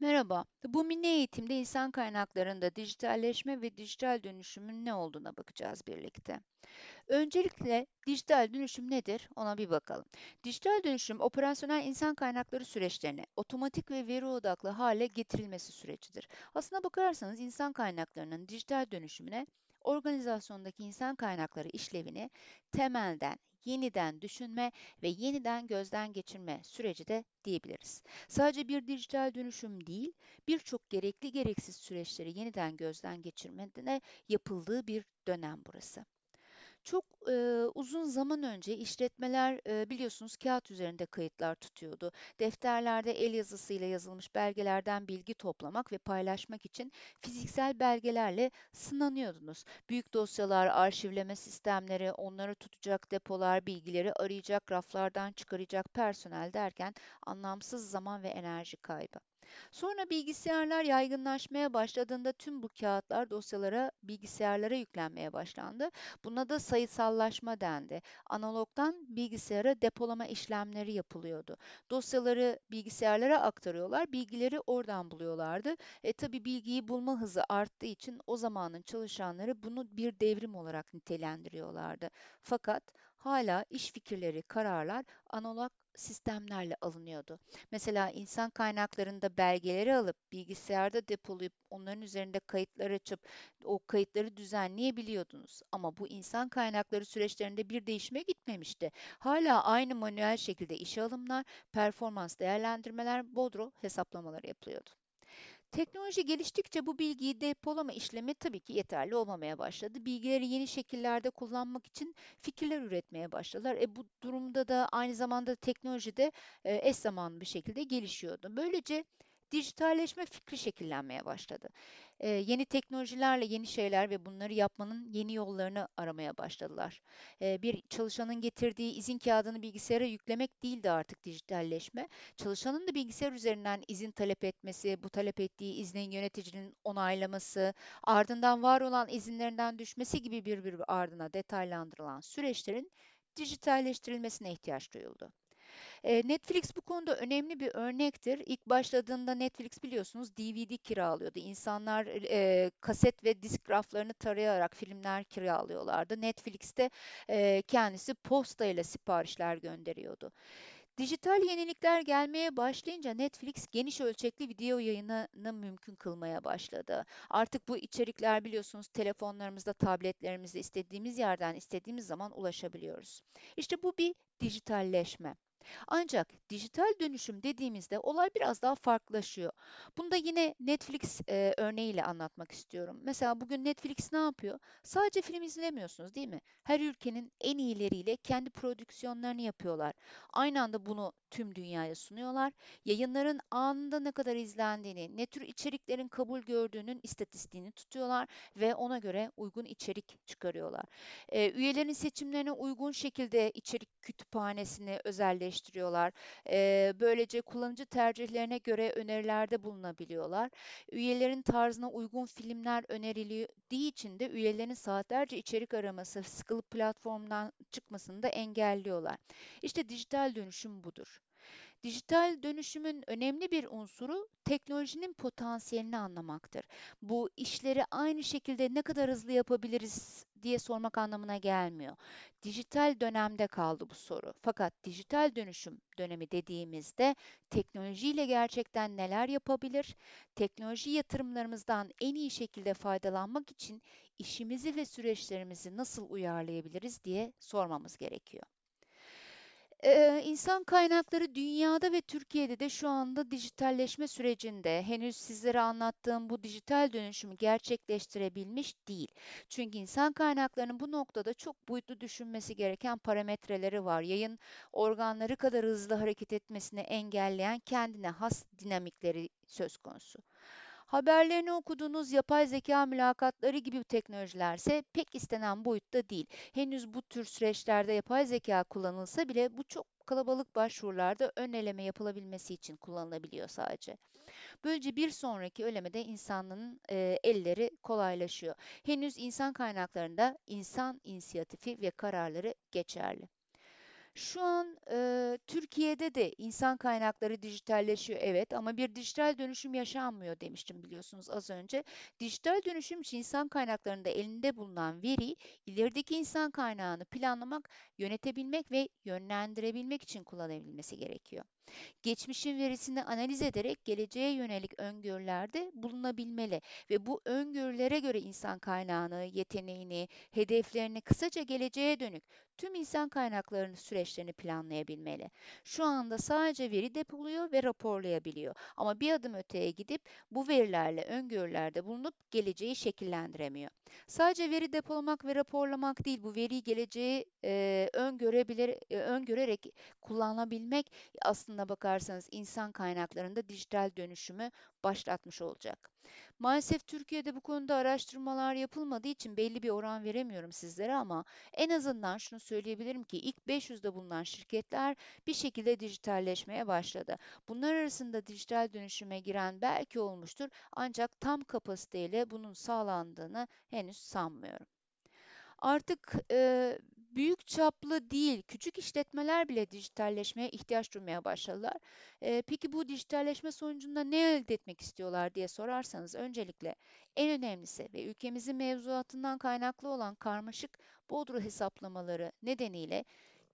Merhaba. Bu mini eğitimde insan kaynaklarında dijitalleşme ve dijital dönüşümün ne olduğuna bakacağız birlikte. Öncelikle dijital dönüşüm nedir? Ona bir bakalım. Dijital dönüşüm, operasyonel insan kaynakları süreçlerine otomatik ve veri odaklı hale getirilmesi sürecidir. Aslına bakarsanız insan kaynaklarının dijital dönüşümüne organizasyondaki insan kaynakları işlevini temelden yeniden düşünme ve yeniden gözden geçirme süreci de diyebiliriz. Sadece bir dijital dönüşüm değil, birçok gerekli gereksiz süreçleri yeniden gözden geçirmede yapıldığı bir dönem burası. Çok, eee, uzun zaman önce işletmeler, eee, biliyorsunuz kağıt üzerinde kayıtlar tutuyordu. Defterlerde el yazısıyla yazılmış belgelerden bilgi toplamak ve paylaşmak için fiziksel belgelerle sınanıyordunuz. Büyük dosyalar, arşivleme sistemleri, onları tutacak depolar, bilgileri arayacak, raflardan çıkaracak personel derken anlamsız zaman ve enerji kaybı. Sonra bilgisayarlar yaygınlaşmaya başladığında tüm bu kağıtlar dosyalara, bilgisayarlara yüklenmeye başlandı. Buna da sayısallaşma dendi. Analogdan bilgisayara depolama işlemleri yapılıyordu. Dosyaları bilgisayarlara aktarıyorlar, bilgileri oradan buluyorlardı. E tabi bilgiyi bulma hızı arttığı için o zamanın çalışanları bunu bir devrim olarak nitelendiriyorlardı. Fakat hala iş fikirleri, kararlar analog sistemlerle alınıyordu. Mesela insan kaynaklarında belgeleri alıp bilgisayarda depolayıp onların üzerinde kayıtlar açıp o kayıtları düzenleyebiliyordunuz. Ama bu insan kaynakları süreçlerinde bir değişime gitmemişti. Hala aynı manuel şekilde işe alımlar, performans değerlendirmeler, bodro hesaplamaları yapılıyordu. Teknoloji geliştikçe bu bilgiyi depolama işlemi tabii ki yeterli olmamaya başladı. Bilgileri yeni şekillerde kullanmak için fikirler üretmeye başladılar. E bu durumda da aynı zamanda teknoloji de e, eş zamanlı bir şekilde gelişiyordu. Böylece dijitalleşme fikri şekillenmeye başladı. Ee, yeni teknolojilerle yeni şeyler ve bunları yapmanın yeni yollarını aramaya başladılar. Ee, bir çalışanın getirdiği izin kağıdını bilgisayara yüklemek değildi artık dijitalleşme. Çalışanın da bilgisayar üzerinden izin talep etmesi, bu talep ettiği iznin yöneticinin onaylaması, ardından var olan izinlerinden düşmesi gibi bir bir ardına detaylandırılan süreçlerin dijitalleştirilmesine ihtiyaç duyuldu. Eee, Netflix bu konuda önemli bir örnektir. İlk başladığında Netflix biliyorsunuz DVD kiralıyordu. İnsanlar eee, kaset ve disk raflarını tarayarak filmler kiralıyorlardı. Netflix de eee, kendisi postayla siparişler gönderiyordu. Dijital yenilikler gelmeye başlayınca Netflix geniş ölçekli video yayınını mümkün kılmaya başladı. Artık bu içerikler biliyorsunuz telefonlarımızda, tabletlerimizde istediğimiz yerden istediğimiz zaman ulaşabiliyoruz. İşte bu bir dijitalleşme. Ancak dijital dönüşüm dediğimizde olay biraz daha farklılaşıyor. Bunu da yine Netflix e, örneğiyle anlatmak istiyorum. Mesela bugün Netflix ne yapıyor? Sadece film izlemiyorsunuz değil mi? Her ülkenin en iyileriyle kendi prodüksiyonlarını yapıyorlar. Aynı anda bunu tüm dünyaya sunuyorlar. Yayınların anında ne kadar izlendiğini, ne tür içeriklerin kabul gördüğünün istatistiğini tutuyorlar ve ona göre uygun içerik çıkarıyorlar. E, üyelerin seçimlerine uygun şekilde içerik kütüphanesini özelleştiriyorlar. E, böylece kullanıcı tercihlerine göre önerilerde bulunabiliyorlar. Üyelerin tarzına uygun filmler önerildiği için de üyelerin saatlerce içerik araması, sıkılıp platformdan çıkmasını da engelliyorlar. İşte dijital dönüşüm budur. Dijital dönüşümün önemli bir unsuru teknolojinin potansiyelini anlamaktır. Bu işleri aynı şekilde ne kadar hızlı yapabiliriz diye sormak anlamına gelmiyor. Dijital dönemde kaldı bu soru. Fakat dijital dönüşüm dönemi dediğimizde teknolojiyle gerçekten neler yapabilir? Teknoloji yatırımlarımızdan en iyi şekilde faydalanmak için işimizi ve süreçlerimizi nasıl uyarlayabiliriz diye sormamız gerekiyor. Eee, insan kaynakları dünyada ve Türkiye'de de şu anda dijitalleşme sürecinde. Henüz sizlere anlattığım bu dijital dönüşümü gerçekleştirebilmiş değil. Çünkü insan kaynaklarının bu noktada çok boyutlu düşünmesi gereken parametreleri var. Yayın organları kadar hızlı hareket etmesini engelleyen kendine has dinamikleri söz konusu. Haberlerini okuduğunuz yapay zeka mülakatları gibi teknolojilerse pek istenen boyutta değil. Henüz bu tür süreçlerde yapay zeka kullanılsa bile bu çok kalabalık başvurularda ön eleme yapılabilmesi için kullanılabiliyor sadece. Böylece bir sonraki ölemede insanın e, elleri kolaylaşıyor. Henüz insan kaynaklarında insan inisiyatifi ve kararları geçerli. Şu an e, Türkiye'de de insan kaynakları dijitalleşiyor evet ama bir dijital dönüşüm yaşanmıyor demiştim biliyorsunuz az önce. Dijital dönüşüm için insan kaynaklarında elinde bulunan veri ilerideki insan kaynağını planlamak, yönetebilmek ve yönlendirebilmek için kullanabilmesi gerekiyor geçmişin verisini analiz ederek geleceğe yönelik öngörülerde bulunabilmeli ve bu öngörülere göre insan kaynağını, yeteneğini, hedeflerini, kısaca geleceğe dönük tüm insan kaynaklarını süreçlerini planlayabilmeli. Şu anda sadece veri depoluyor ve raporlayabiliyor. Ama bir adım öteye gidip bu verilerle öngörülerde bulunup geleceği şekillendiremiyor. Sadece veri depolamak ve raporlamak değil, bu veriyi geleceği e, öngörebilir, e, öngörerek kullanabilmek aslında bakarsanız insan kaynaklarında dijital dönüşümü başlatmış olacak. Maalesef Türkiye'de bu konuda araştırmalar yapılmadığı için belli bir oran veremiyorum sizlere ama en azından şunu söyleyebilirim ki ilk 500'de bulunan şirketler bir şekilde dijitalleşmeye başladı. Bunlar arasında dijital dönüşüme giren belki olmuştur ancak tam kapasiteyle bunun sağlandığını henüz sanmıyorum. Artık e, büyük çaplı değil, küçük işletmeler bile dijitalleşmeye ihtiyaç duymaya başladılar. E, peki bu dijitalleşme sonucunda ne elde etmek istiyorlar diye sorarsanız öncelikle en önemlisi ve ülkemizin mevzuatından kaynaklı olan karmaşık bodro hesaplamaları nedeniyle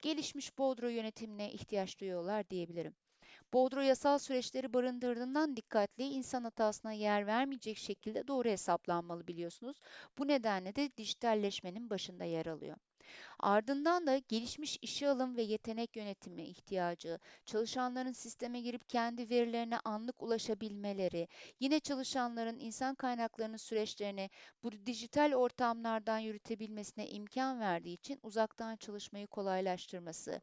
gelişmiş bodro yönetimine ihtiyaç duyuyorlar diyebilirim. Bodro yasal süreçleri barındırdığından dikkatli, insan hatasına yer vermeyecek şekilde doğru hesaplanmalı biliyorsunuz. Bu nedenle de dijitalleşmenin başında yer alıyor. Ardından da gelişmiş işe alım ve yetenek yönetimi ihtiyacı, çalışanların sisteme girip kendi verilerine anlık ulaşabilmeleri, yine çalışanların insan kaynaklarının süreçlerini bu dijital ortamlardan yürütebilmesine imkan verdiği için uzaktan çalışmayı kolaylaştırması,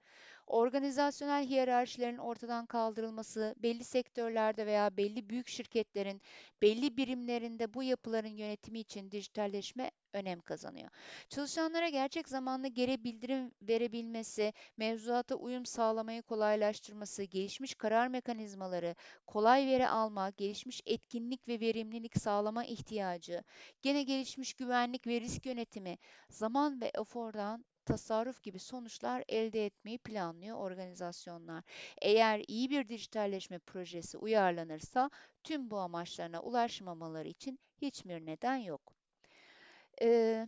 organizasyonel hiyerarşilerin ortadan kaldırılması, belli sektörlerde veya belli büyük şirketlerin belli birimlerinde bu yapıların yönetimi için dijitalleşme önem kazanıyor. Çalışanlara gerçek zamanlı geri bildirim verebilmesi, mevzuata uyum sağlamayı kolaylaştırması, gelişmiş karar mekanizmaları, kolay veri alma, gelişmiş etkinlik ve verimlilik sağlama ihtiyacı, gene gelişmiş güvenlik ve risk yönetimi, zaman ve efordan tasarruf gibi sonuçlar elde etmeyi planlıyor organizasyonlar. Eğer iyi bir dijitalleşme projesi uyarlanırsa tüm bu amaçlarına ulaşmamaları için hiçbir neden yok. Ee,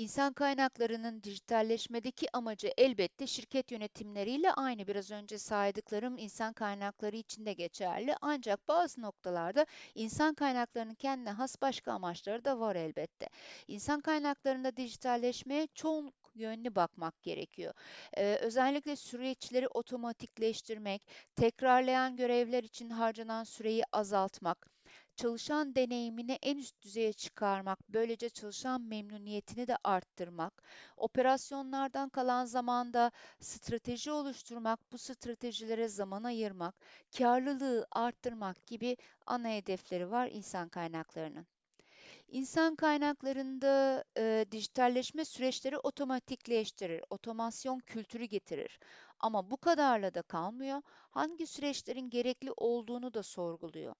İnsan kaynaklarının dijitalleşmedeki amacı elbette şirket yönetimleriyle aynı. Biraz önce saydıklarım insan kaynakları için de geçerli. Ancak bazı noktalarda insan kaynaklarının kendine has başka amaçları da var elbette. İnsan kaynaklarında dijitalleşmeye çoğunluk yönlü bakmak gerekiyor. Ee, özellikle süreçleri otomatikleştirmek, tekrarlayan görevler için harcanan süreyi azaltmak, çalışan deneyimini en üst düzeye çıkarmak, böylece çalışan memnuniyetini de arttırmak, operasyonlardan kalan zamanda strateji oluşturmak, bu stratejilere zaman ayırmak, karlılığı arttırmak gibi ana hedefleri var insan kaynaklarının. İnsan kaynaklarında e, dijitalleşme süreçleri otomatikleştirir, otomasyon kültürü getirir. Ama bu kadarla da kalmıyor, hangi süreçlerin gerekli olduğunu da sorguluyor.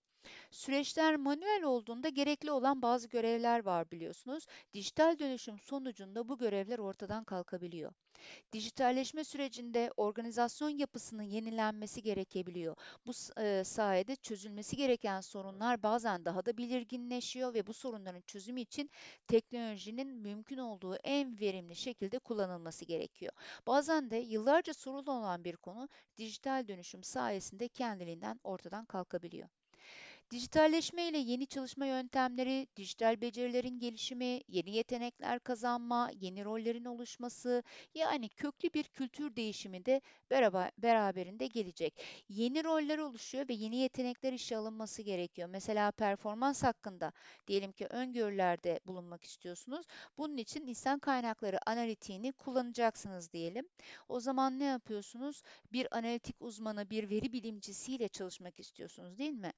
Süreçler manuel olduğunda gerekli olan bazı görevler var biliyorsunuz. Dijital dönüşüm sonucunda bu görevler ortadan kalkabiliyor. Dijitalleşme sürecinde organizasyon yapısının yenilenmesi gerekebiliyor. Bu sayede çözülmesi gereken sorunlar bazen daha da belirginleşiyor ve bu sorunların çözümü için teknolojinin mümkün olduğu en verimli şekilde kullanılması gerekiyor. Bazen de yıllarca sorun olan bir konu dijital dönüşüm sayesinde kendiliğinden ortadan kalkabiliyor. Dijitalleşme ile yeni çalışma yöntemleri, dijital becerilerin gelişimi, yeni yetenekler kazanma, yeni rollerin oluşması, yani köklü bir kültür değişimi de beraber, beraberinde gelecek. Yeni roller oluşuyor ve yeni yetenekler işe alınması gerekiyor. Mesela performans hakkında diyelim ki öngörülerde bulunmak istiyorsunuz. Bunun için insan kaynakları analitiğini kullanacaksınız diyelim. O zaman ne yapıyorsunuz? Bir analitik uzmanı, bir veri bilimcisiyle çalışmak istiyorsunuz değil mi?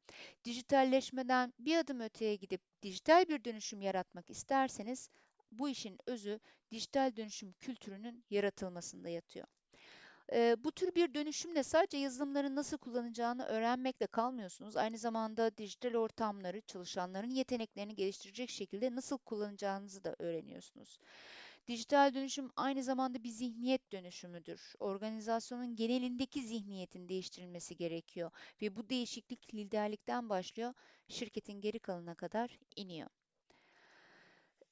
Dijitalleşmeden bir adım öteye gidip dijital bir dönüşüm yaratmak isterseniz bu işin özü dijital dönüşüm kültürünün yaratılmasında yatıyor. Ee, bu tür bir dönüşümle sadece yazılımları nasıl kullanacağını öğrenmekle kalmıyorsunuz. Aynı zamanda dijital ortamları çalışanların yeteneklerini geliştirecek şekilde nasıl kullanacağınızı da öğreniyorsunuz. Dijital dönüşüm aynı zamanda bir zihniyet dönüşümüdür. Organizasyonun genelindeki zihniyetin değiştirilmesi gerekiyor ve bu değişiklik liderlikten başlıyor, şirketin geri kalanına kadar iniyor.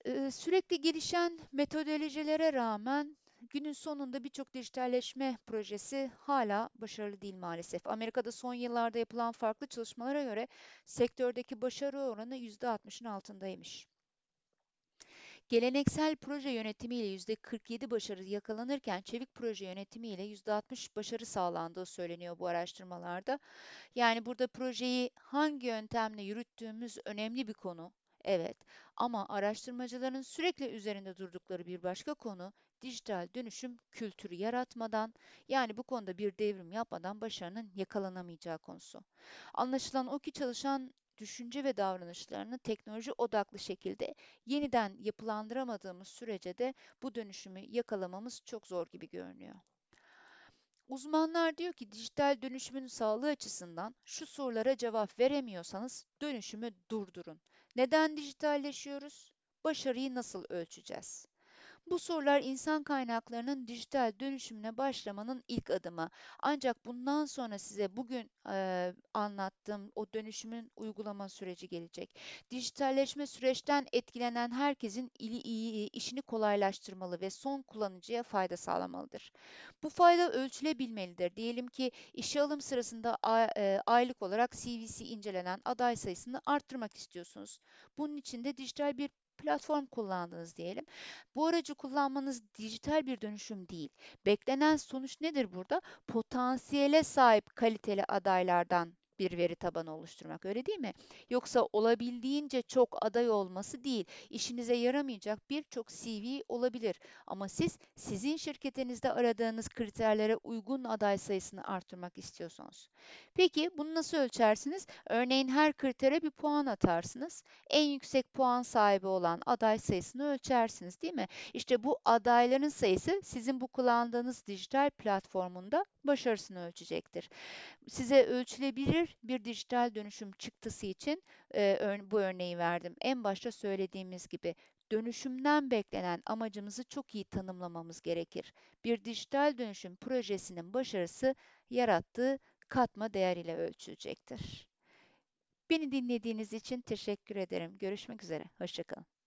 Ee, sürekli gelişen metodolojilere rağmen günün sonunda birçok dijitalleşme projesi hala başarılı değil maalesef. Amerika'da son yıllarda yapılan farklı çalışmalara göre sektördeki başarı oranı %60'ın altındaymış. Geleneksel proje yönetimiyle %47 başarı yakalanırken çevik proje yönetimiyle %60 başarı sağlandığı söyleniyor bu araştırmalarda. Yani burada projeyi hangi yöntemle yürüttüğümüz önemli bir konu. Evet ama araştırmacıların sürekli üzerinde durdukları bir başka konu dijital dönüşüm kültürü yaratmadan yani bu konuda bir devrim yapmadan başarının yakalanamayacağı konusu. Anlaşılan o ki çalışan düşünce ve davranışlarını teknoloji odaklı şekilde yeniden yapılandıramadığımız sürece de bu dönüşümü yakalamamız çok zor gibi görünüyor. Uzmanlar diyor ki dijital dönüşümün sağlığı açısından şu sorulara cevap veremiyorsanız dönüşümü durdurun. Neden dijitalleşiyoruz? Başarıyı nasıl ölçeceğiz? Bu sorular insan kaynaklarının dijital dönüşümüne başlamanın ilk adımı. Ancak bundan sonra size bugün e, anlattığım o dönüşümün uygulama süreci gelecek. Dijitalleşme süreçten etkilenen herkesin ili, iyi, işini kolaylaştırmalı ve son kullanıcıya fayda sağlamalıdır. Bu fayda ölçülebilmelidir. Diyelim ki işe alım sırasında aylık olarak CVC incelenen aday sayısını arttırmak istiyorsunuz. Bunun için de dijital bir platform kullandınız diyelim. Bu aracı kullanmanız dijital bir dönüşüm değil. Beklenen sonuç nedir burada? Potansiyele sahip kaliteli adaylardan bir veri tabanı oluşturmak öyle değil mi? Yoksa olabildiğince çok aday olması değil, işinize yaramayacak birçok CV olabilir. Ama siz sizin şirketinizde aradığınız kriterlere uygun aday sayısını arttırmak istiyorsunuz. Peki bunu nasıl ölçersiniz? Örneğin her kritere bir puan atarsınız. En yüksek puan sahibi olan aday sayısını ölçersiniz değil mi? İşte bu adayların sayısı sizin bu kullandığınız dijital platformunda başarısını ölçecektir. Size ölçülebilir bir dijital dönüşüm çıktısı için e, bu örneği verdim. En başta söylediğimiz gibi dönüşümden beklenen amacımızı çok iyi tanımlamamız gerekir. Bir dijital dönüşüm projesinin başarısı yarattığı katma değer ile ölçülecektir. Beni dinlediğiniz için teşekkür ederim. Görüşmek üzere. Hoşçakalın.